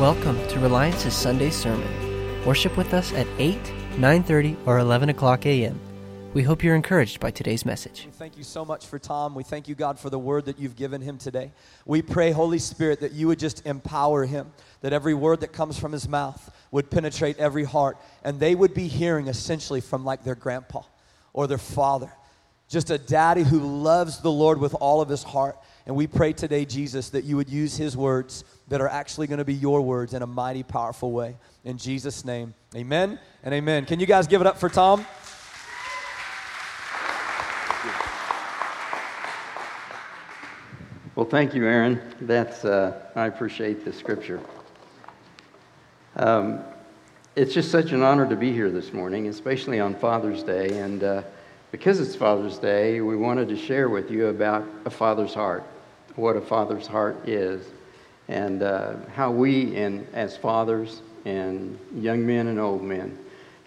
Welcome to Reliance's Sunday sermon. Worship with us at 8, 9:30, or 11 o'clock a.m. We hope you're encouraged by today's message. Thank you so much for Tom. We thank you, God, for the word that you've given him today. We pray, Holy Spirit, that you would just empower him, that every word that comes from his mouth would penetrate every heart, and they would be hearing essentially from like their grandpa or their father. Just a daddy who loves the Lord with all of his heart. And we pray today, Jesus, that you would use his words that are actually going to be your words in a mighty, powerful way. In Jesus' name, amen and amen. Can you guys give it up for Tom? Well, thank you, Aaron. That's uh, I appreciate the scripture. Um, it's just such an honor to be here this morning, especially on Father's Day. And uh, because it's Father's Day, we wanted to share with you about a father's heart, what a father's heart is, and uh, how we, and as fathers and young men and old men,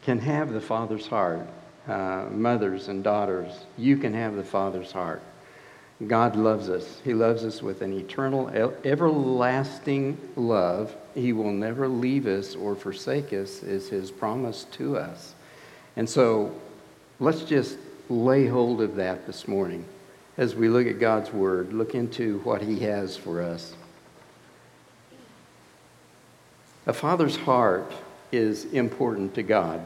can have the father's heart. Uh, mothers and daughters, you can have the father's heart. God loves us. He loves us with an eternal, everlasting love. He will never leave us or forsake us, is His promise to us. And so let's just lay hold of that this morning as we look at God's Word, look into what He has for us. A father's heart is important to God.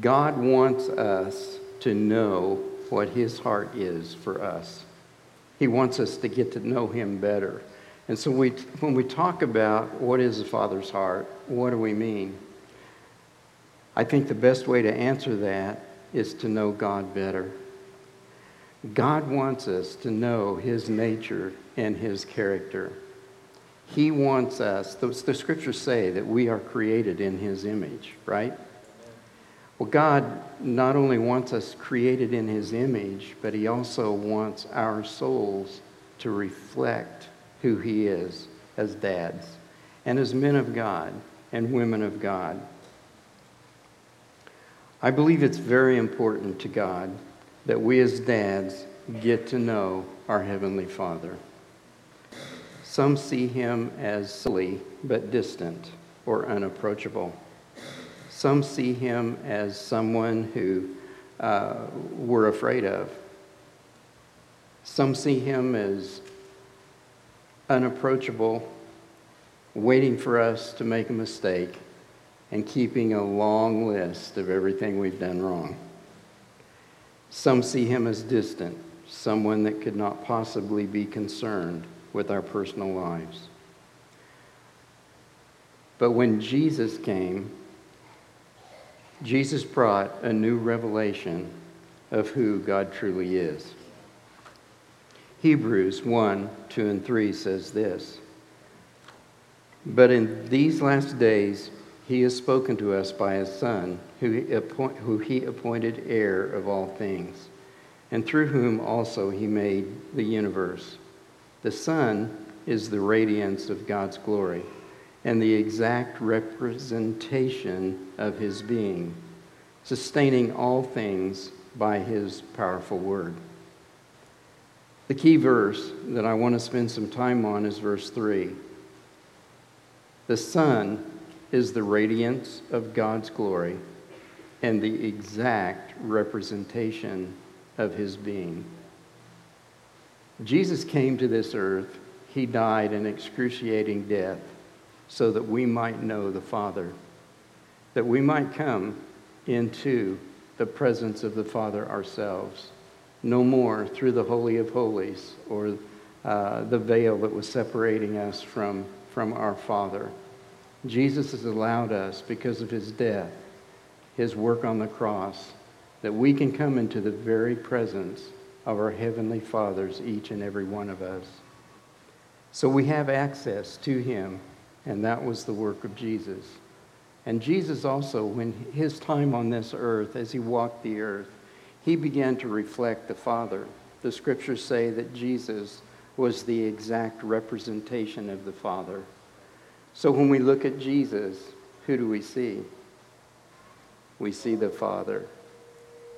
God wants us to know what his heart is for us. He wants us to get to know him better. And so we, when we talk about what is a father's heart, what do we mean? I think the best way to answer that is to know God better. God wants us to know his nature and his character. He wants us, the, the scriptures say that we are created in his image, right? Well, God not only wants us created in His image, but He also wants our souls to reflect who He is as dads and as men of God and women of God. I believe it's very important to God that we as dads get to know our Heavenly Father. Some see Him as silly but distant or unapproachable. Some see him as someone who uh, we're afraid of. Some see him as unapproachable, waiting for us to make a mistake and keeping a long list of everything we've done wrong. Some see him as distant, someone that could not possibly be concerned with our personal lives. But when Jesus came, Jesus brought a new revelation of who God truly is. Hebrews 1 2 and 3 says this But in these last days, he has spoken to us by his Son, who he, appoint, who he appointed heir of all things, and through whom also he made the universe. The Son is the radiance of God's glory and the exact representation of his being, sustaining all things by his powerful word. The key verse that I want to spend some time on is verse 3. The Son is the radiance of God's glory and the exact representation of his being. Jesus came to this earth, he died an excruciating death so that we might know the Father, that we might come into the presence of the Father ourselves, no more through the Holy of Holies or uh, the veil that was separating us from, from our Father. Jesus has allowed us, because of his death, his work on the cross, that we can come into the very presence of our Heavenly Fathers, each and every one of us. So we have access to him and that was the work of Jesus. And Jesus also, when his time on this earth, as he walked the earth, he began to reflect the Father. The scriptures say that Jesus was the exact representation of the Father. So when we look at Jesus, who do we see? We see the Father.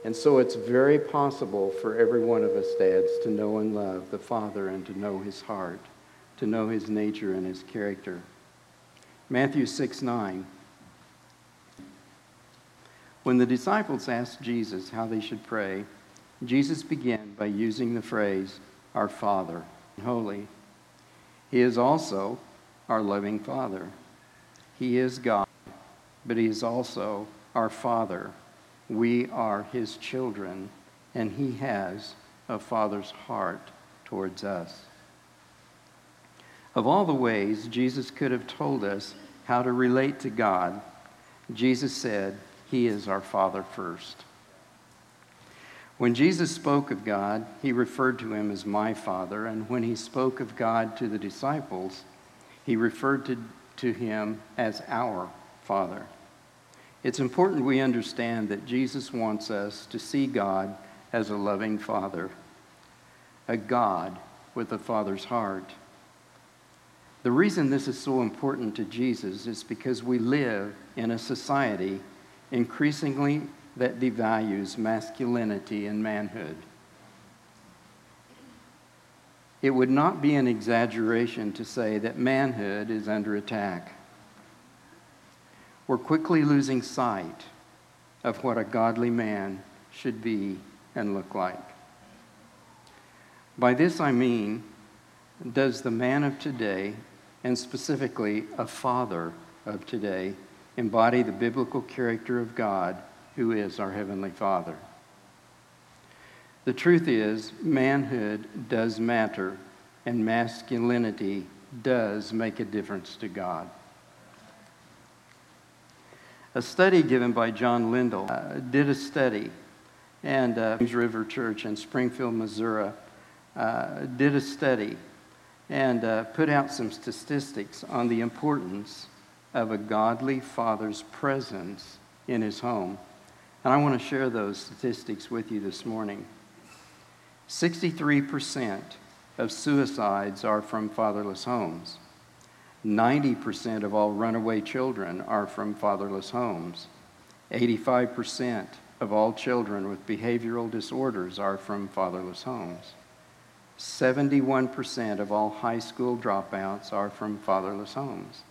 And so it's very possible for every one of us, dads, to know and love the Father and to know his heart, to know his nature and his character. Matthew 6 9. When the disciples asked Jesus how they should pray, Jesus began by using the phrase, Our Father, holy. He is also our loving Father. He is God, but He is also our Father. We are His children, and He has a Father's heart towards us. Of all the ways Jesus could have told us how to relate to God, Jesus said, He is our Father first. When Jesus spoke of God, he referred to him as my Father, and when he spoke of God to the disciples, he referred to, to him as our Father. It's important we understand that Jesus wants us to see God as a loving Father, a God with a Father's heart. The reason this is so important to Jesus is because we live in a society increasingly that devalues masculinity and manhood. It would not be an exaggeration to say that manhood is under attack. We're quickly losing sight of what a godly man should be and look like. By this I mean, does the man of today, and specifically a father of today, embody the biblical character of God who is our Heavenly Father? The truth is, manhood does matter, and masculinity does make a difference to God. A study given by John Lindell uh, did a study, and uh, River Church in Springfield, Missouri, uh, did a study and uh, put out some statistics on the importance of a godly father's presence in his home. And I want to share those statistics with you this morning. 63% of suicides are from fatherless homes. 90% of all runaway children are from fatherless homes. 85% of all children with behavioral disorders are from fatherless homes. 71% of all high school dropouts are from fatherless homes.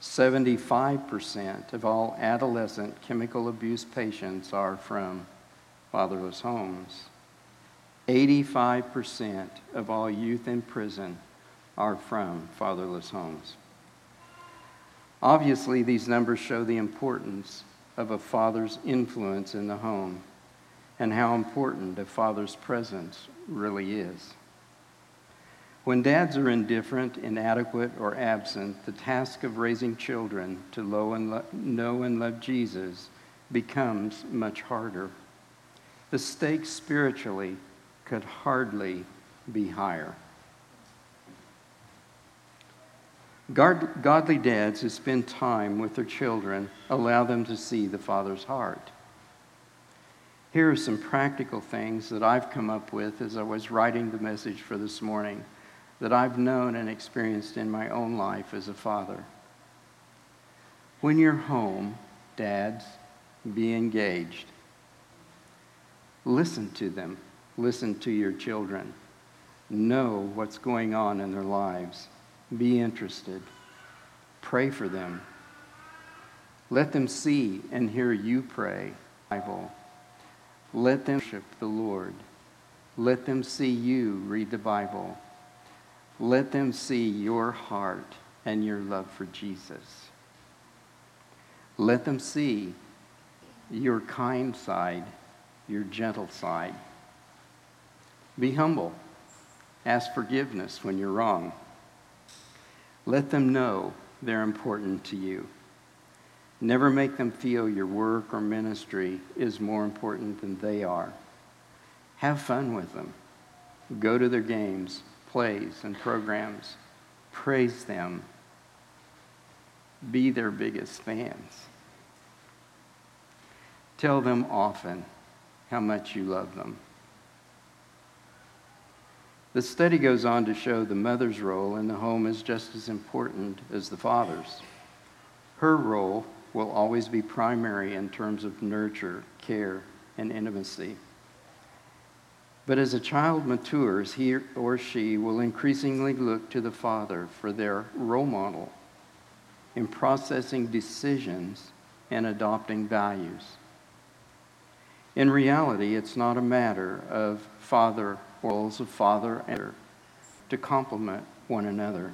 75% of all adolescent chemical abuse patients are from fatherless homes. 85% of all youth in prison are from fatherless homes. Obviously, these numbers show the importance of a father's influence in the home and how important a father's presence really is. When dads are indifferent, inadequate, or absent, the task of raising children to know and love Jesus becomes much harder. The stakes spiritually could hardly be higher. Godly dads who spend time with their children allow them to see the Father's heart. Here are some practical things that I've come up with as I was writing the message for this morning that I've known and experienced in my own life as a father. When you're home, dads, be engaged. Listen to them. Listen to your children. Know what's going on in their lives. Be interested. Pray for them. Let them see and hear you pray. Bible. Let them worship the Lord. Let them see you read the Bible. Let them see your heart and your love for Jesus. Let them see your kind side, your gentle side. Be humble. Ask forgiveness when you're wrong. Let them know they're important to you. Never make them feel your work or ministry is more important than they are. Have fun with them. Go to their games plays and programs. Praise them. Be their biggest fans. Tell them often how much you love them. The study goes on to show the mother's role in the home is just as important as the father's. Her role will always be primary in terms of nurture, care, and intimacy. But as a child matures, he or she will increasingly look to the father for their role model. in processing decisions and adopting values. In reality, it's not a matter of father roles of father and mother to complement one another.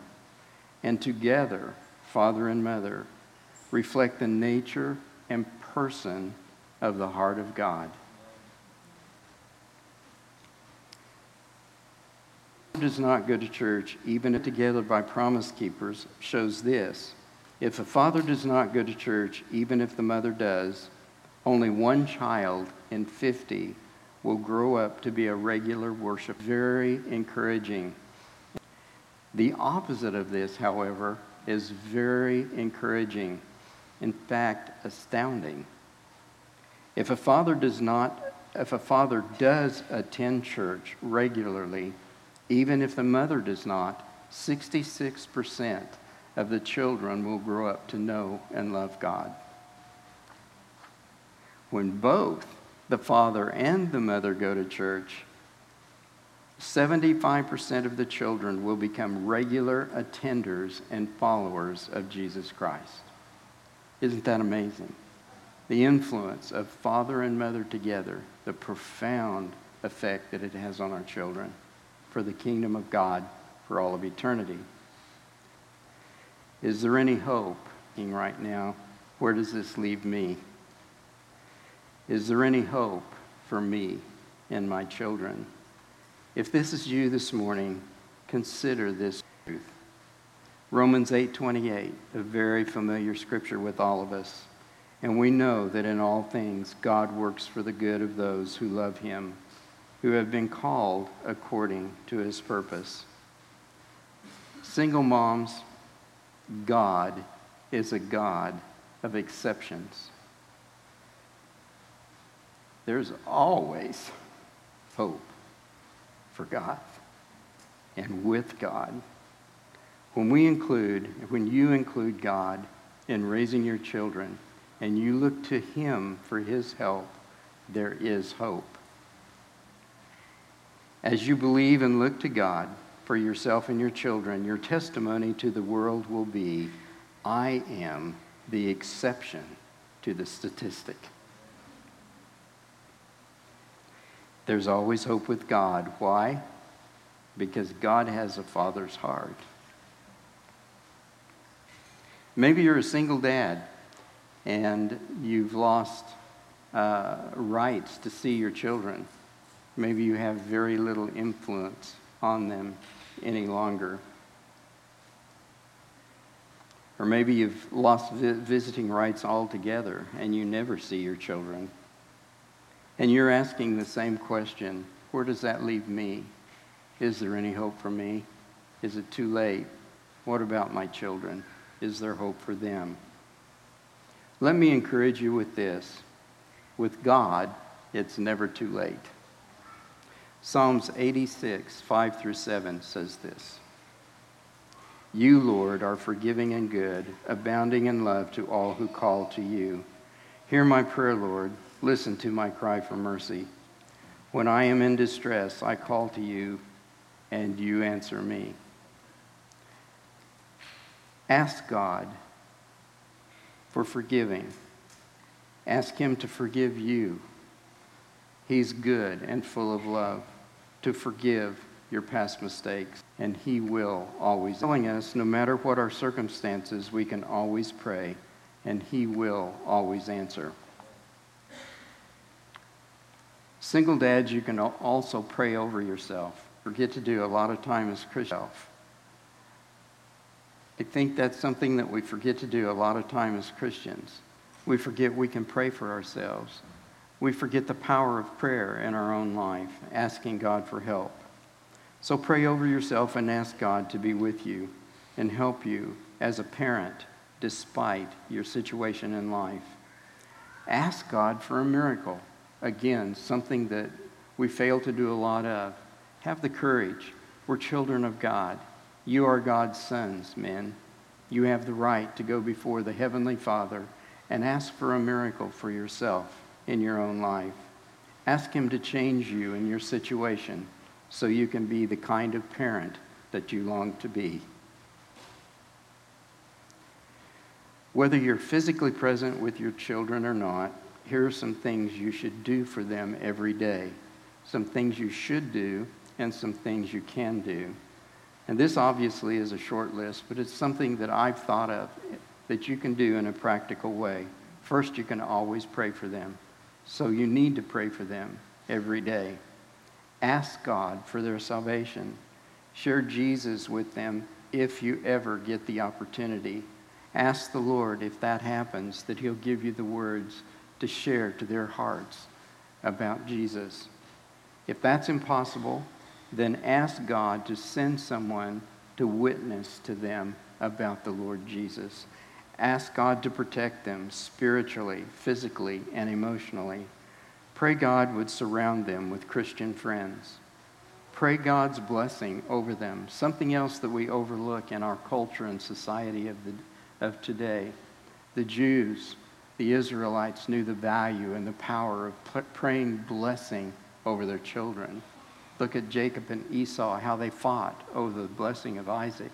And together, father and mother reflect the nature and person of the heart of God. does not go to church, even if together by promise keepers, shows this. If a father does not go to church, even if the mother does, only one child in 50 will grow up to be a regular worship. Very encouraging. The opposite of this, however, is very encouraging. In fact, astounding. If a father does not if a father does attend church regularly, even if the mother does not, 66% of the children will grow up to know and love God. When both the father and the mother go to church, 75% of the children will become regular attenders and followers of Jesus Christ. Isn't that amazing? The influence of father and mother together, the profound effect that it has on our children for the kingdom of God for all of eternity. Is there any hope right now? Where does this leave me? Is there any hope for me and my children? If this is you this morning, consider this truth. Romans 8:28, a very familiar scripture with all of us. And we know that in all things God works for the good of those who love him who have been called according to his purpose. Single moms, God is a God of exceptions. There's always hope for God and with God. When we include, when you include God in raising your children and you look to Him for His help, there is hope. As you believe and look to God for yourself and your children, your testimony to the world will be I am the exception to the statistic. There's always hope with God. Why? Because God has a father's heart. Maybe you're a single dad and you've lost uh, rights to see your children. Maybe you have very little influence on them any longer. Or maybe you've lost vi- visiting rights altogether and you never see your children. And you're asking the same question where does that leave me? Is there any hope for me? Is it too late? What about my children? Is there hope for them? Let me encourage you with this with God, it's never too late. Psalms 86, 5 through 7 says this You, Lord, are forgiving and good, abounding in love to all who call to you. Hear my prayer, Lord. Listen to my cry for mercy. When I am in distress, I call to you, and you answer me. Ask God for forgiving. Ask Him to forgive you He's good and full of love to forgive your past mistakes, and He will always. Telling us, no matter what our circumstances, we can always pray, and He will always answer. Single dads, you can also pray over yourself. Forget to do a lot of time as Christians. I think that's something that we forget to do a lot of time as Christians. We forget we can pray for ourselves we forget the power of prayer in our own life, asking God for help. So pray over yourself and ask God to be with you and help you as a parent despite your situation in life. Ask God for a miracle. Again, something that we fail to do a lot of. Have the courage. We're children of God. You are God's sons, men. You have the right to go before the Heavenly Father and ask for a miracle for yourself in your own life. Ask Him to change you in your situation so you can be the kind of parent that you long to be. Whether you're physically present with your children or not, here are some things you should do for them every day. Some things you should do and some things you can do. And this obviously is a short list, but it's something that I've thought of that you can do in a practical way. First, you can always pray for them. So you need to pray for them every day. Ask God for their salvation. Share Jesus with them if you ever get the opportunity. Ask the Lord if that happens, that He'll give you the words to share to their hearts about Jesus. If that's impossible, then ask God to send someone to witness to them about the Lord Jesus. Ask God to protect them spiritually, physically, and emotionally. Pray God would surround them with Christian friends. Pray God's blessing over them. Something else that we overlook in our culture and society of, the, of today. The Jews, the Israelites, knew the value and the power of praying blessing over their children. Look at Jacob and Esau, how they fought over the blessing of Isaac.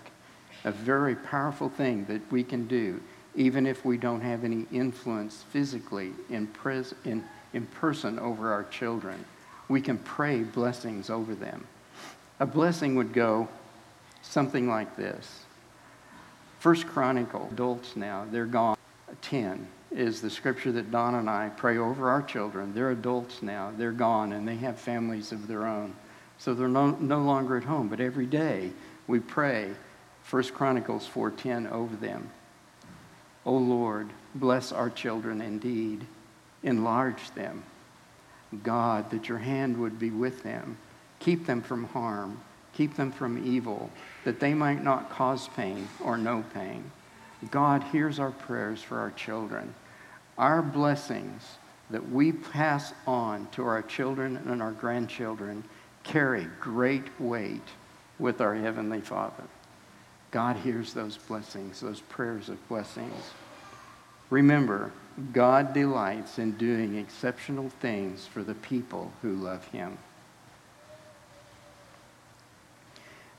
A very powerful thing that we can do, even if we don't have any influence physically in, pres- in, in person over our children. We can pray blessings over them. A blessing would go something like this. First Chronicle, adults now, they're gone. 10 is the scripture that Don and I pray over our children. They're adults now. They're gone and they have families of their own. So they're no, no longer at home, but every day we pray 1 Chronicles 4:10 over them. O Lord, bless our children indeed, enlarge them. God, that your hand would be with them. Keep them from harm, keep them from evil, that they might not cause pain or no pain. God hears our prayers for our children. Our blessings that we pass on to our children and our grandchildren carry great weight with our Heavenly Father. God hears those blessings, those prayers of blessings. Remember, God delights in doing exceptional things for the people who love Him.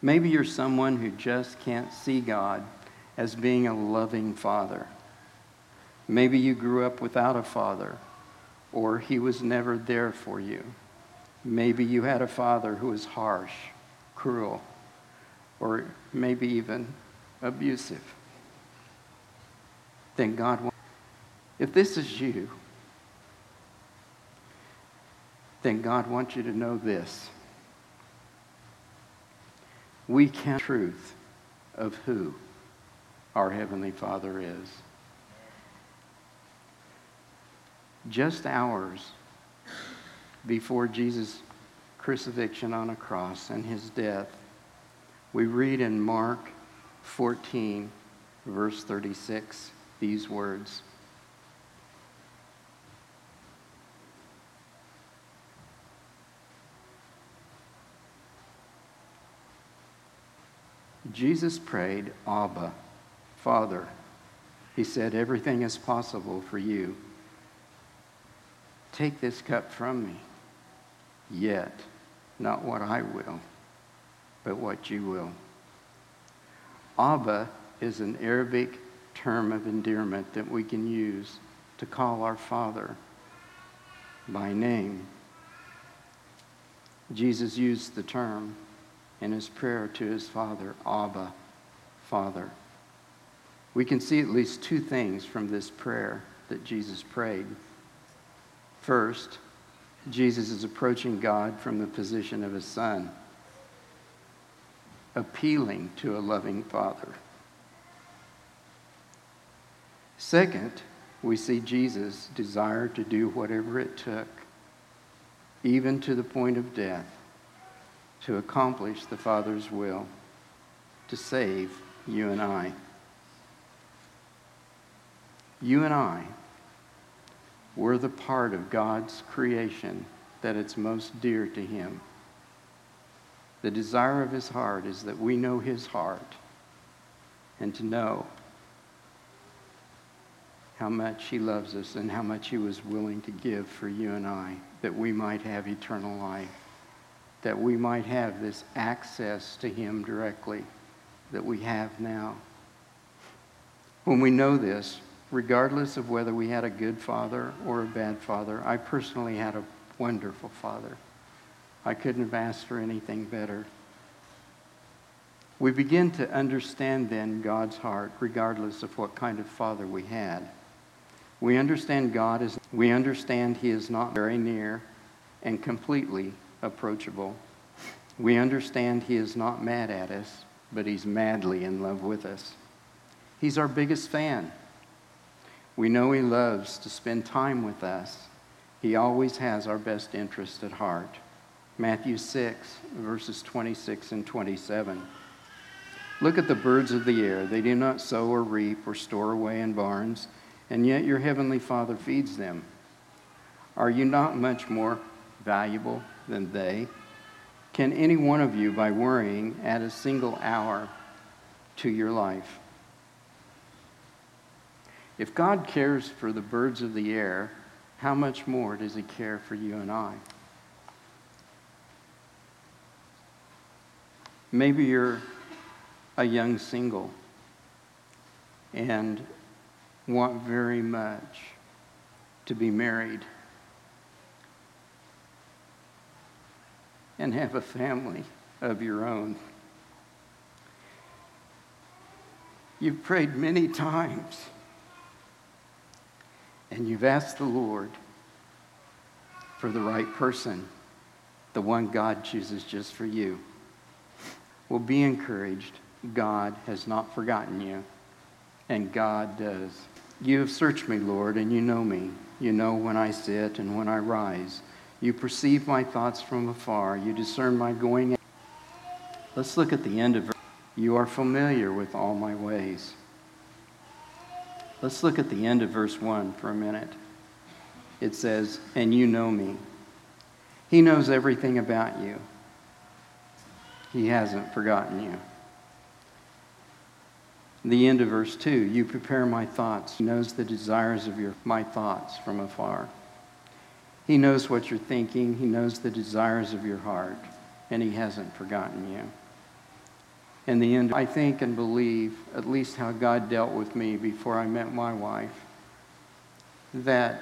Maybe you're someone who just can't see God as being a loving father. Maybe you grew up without a father, or he was never there for you. Maybe you had a father who was harsh, cruel, or maybe even abusive. Then God, if this is you, then God wants you to know this. We can truth of who our Heavenly Father is. Just hours before Jesus' crucifixion on a cross and his death, we read in Mark 14, verse 36, these words. Jesus prayed, Abba, Father. He said, Everything is possible for you. Take this cup from me. Yet, not what I will, but what you will. Abba is an Arabic term of endearment that we can use to call our Father by name. Jesus used the term in his prayer to his Father, Abba, Father. We can see at least two things from this prayer that Jesus prayed. First, Jesus is approaching God from the position of a son, appealing to a loving father. Second, we see Jesus desire to do whatever it took, even to the point of death, to accomplish the Father's will, to save you and I. You and I we're the part of God's creation that it's most dear to Him. The desire of His heart is that we know His heart and to know how much He loves us and how much He was willing to give for you and I, that we might have eternal life, that we might have this access to Him directly that we have now. When we know this, regardless of whether we had a good father or a bad father, I personally had a wonderful father. I couldn't have asked for anything better. We begin to understand then God's heart, regardless of what kind of father we had. We understand God is, we understand He is not very near and completely approachable. We understand He is not mad at us, but He's madly in love with us. He's our biggest fan. We know He loves to spend time with us. He always has our best interest at heart. Matthew 6, verses 26 and 27. Look at the birds of the air. They do not sow or reap or store away in barns, and yet your heavenly Father feeds them. Are you not much more valuable than they? Can any one of you, by worrying, add a single hour to your life? If God cares for the birds of the air, how much more does He care for you and I? Maybe you're a young single and want very much to be married and have a family of your own. You've prayed many times and you've asked the Lord for the right person, the one God chooses just for you. Well, be encouraged. God has not forgotten you, and God does. You have searched me, Lord, and you know me. You know when I sit and when I rise. You perceive my thoughts from afar. You discern my going. In. Let's look at the end of it. You are familiar with all my ways. Let's look at the end of verse 1 for a minute. It says, And you know me. He knows everything about you. He hasn't forgotten you. The end of verse 2 You prepare my thoughts. He knows the desires of your, my thoughts from afar. He knows what you're thinking. He knows the desires of your heart. And He hasn't forgotten you in the end, I think and believe, at least how God dealt with me before I met my wife, that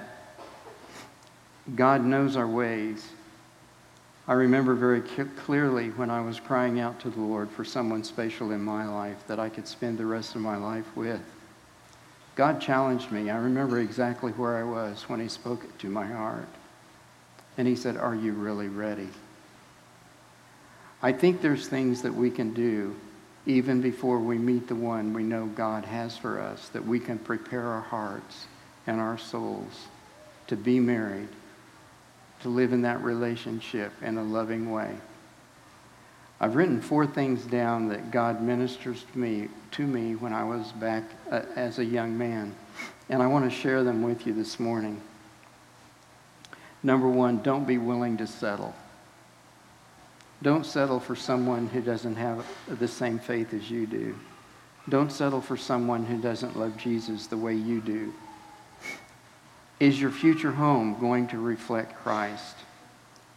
God knows our ways. I remember very clearly when I was crying out to the Lord for someone special in my life that I could spend the rest of my life with. God challenged me. I remember exactly where I was when He spoke it to my heart. And He said, Are you really ready? I think there's things that we can do even before we meet the one we know God has for us, that we can prepare our hearts and our souls to be married, to live in that relationship in a loving way. I've written four things down that God ministers to me, to me when I was back uh, as a young man, and I want to share them with you this morning. Number one, don't be willing to settle. Don't settle for someone who doesn't have the same faith as you do. Don't settle for someone who doesn't love Jesus the way you do. Is your future home going to reflect Christ?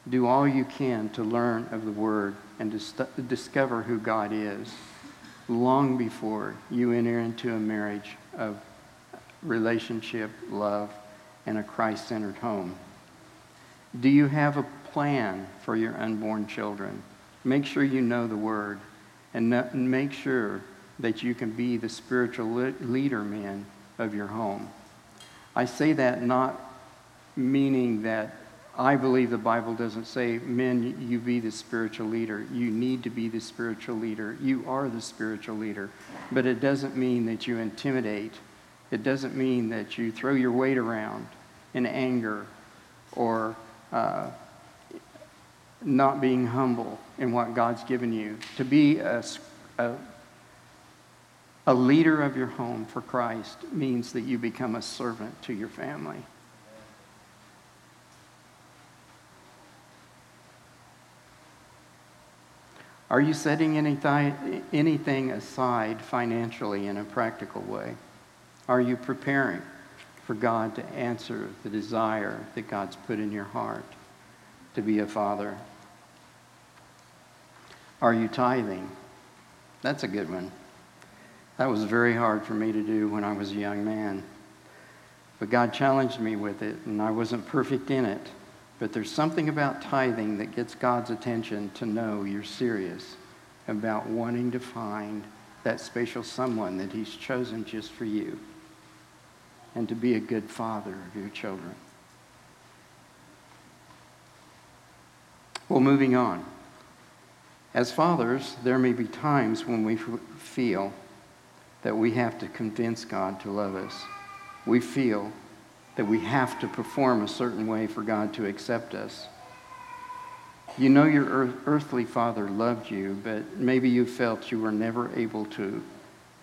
Do all you can to learn of the Word and to discover who God is long before you enter into a marriage of relationship, love, and a Christ centered home. Do you have a plan for your unborn children. Make sure you know the word and make sure that you can be the spiritual leader men of your home. I say that not meaning that I believe the Bible doesn't say, men, you be the spiritual leader. You need to be the spiritual leader. You are the spiritual leader. But it doesn't mean that you intimidate. It doesn't mean that you throw your weight around in anger or uh, not being humble in what God's given you, to be a, a, a leader of your home for Christ means that you become a servant to your family. Are you setting anything, anything aside financially in a practical way? Are you preparing for God to answer the desire that God's put in your heart? To be a father? Are you tithing? That's a good one. That was very hard for me to do when I was a young man. But God challenged me with it, and I wasn't perfect in it. But there's something about tithing that gets God's attention to know you're serious about wanting to find that special someone that He's chosen just for you and to be a good father of your children. Well, moving on. As fathers, there may be times when we feel that we have to convince God to love us. We feel that we have to perform a certain way for God to accept us. You know your earthly father loved you, but maybe you felt you were never able to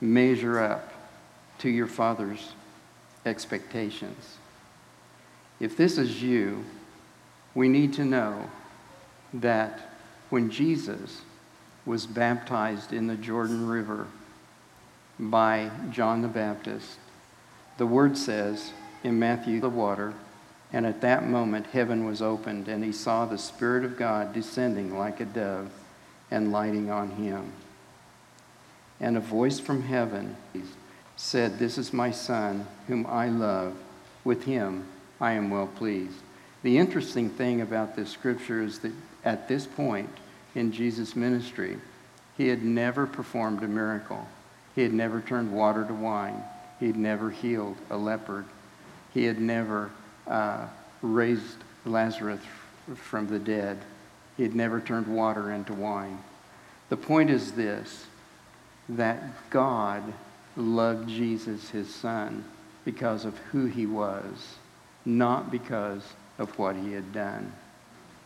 measure up to your father's expectations. If this is you, we need to know that when Jesus was baptized in the Jordan River by John the Baptist, the word says in Matthew the water, and at that moment heaven was opened, and he saw the Spirit of God descending like a dove and lighting on him. And a voice from heaven said, This is my Son, whom I love. With him I am well pleased. The interesting thing about this scripture is that at this point in Jesus' ministry, he had never performed a miracle. He had never turned water to wine. He had never healed a leopard. He had never uh, raised Lazarus from the dead. He had never turned water into wine. The point is this that God loved Jesus, his son, because of who he was, not because of what he had done.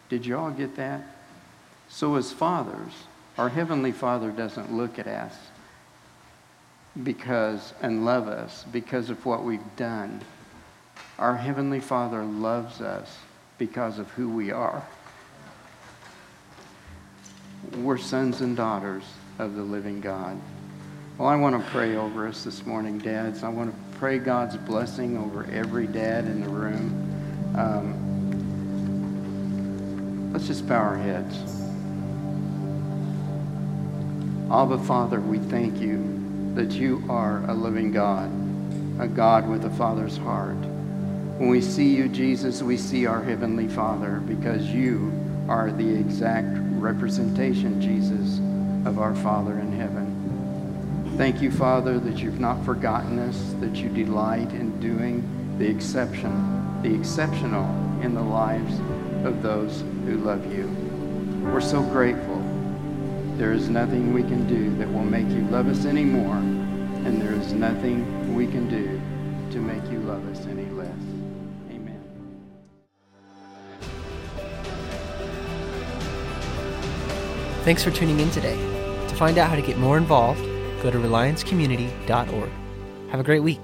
Did you all get that? So, as fathers, our Heavenly Father doesn't look at us because and love us because of what we've done. Our Heavenly Father loves us because of who we are. We're sons and daughters of the living God. Well, I want to pray over us this morning, dads. I want to pray God's blessing over every dad in the room. Um, let's just bow our heads. Abba, Father, we thank you that you are a living God, a God with a Father's heart. When we see you, Jesus, we see our Heavenly Father because you are the exact representation, Jesus, of our Father in heaven. Thank you, Father, that you've not forgotten us, that you delight in doing the exception, the exceptional in the lives of those who love you. We're so grateful. There is nothing we can do that will make you love us any more, and there is nothing we can do to make you love us any less. Amen. Thanks for tuning in today. To find out how to get more involved, go to reliancecommunity.org. Have a great week.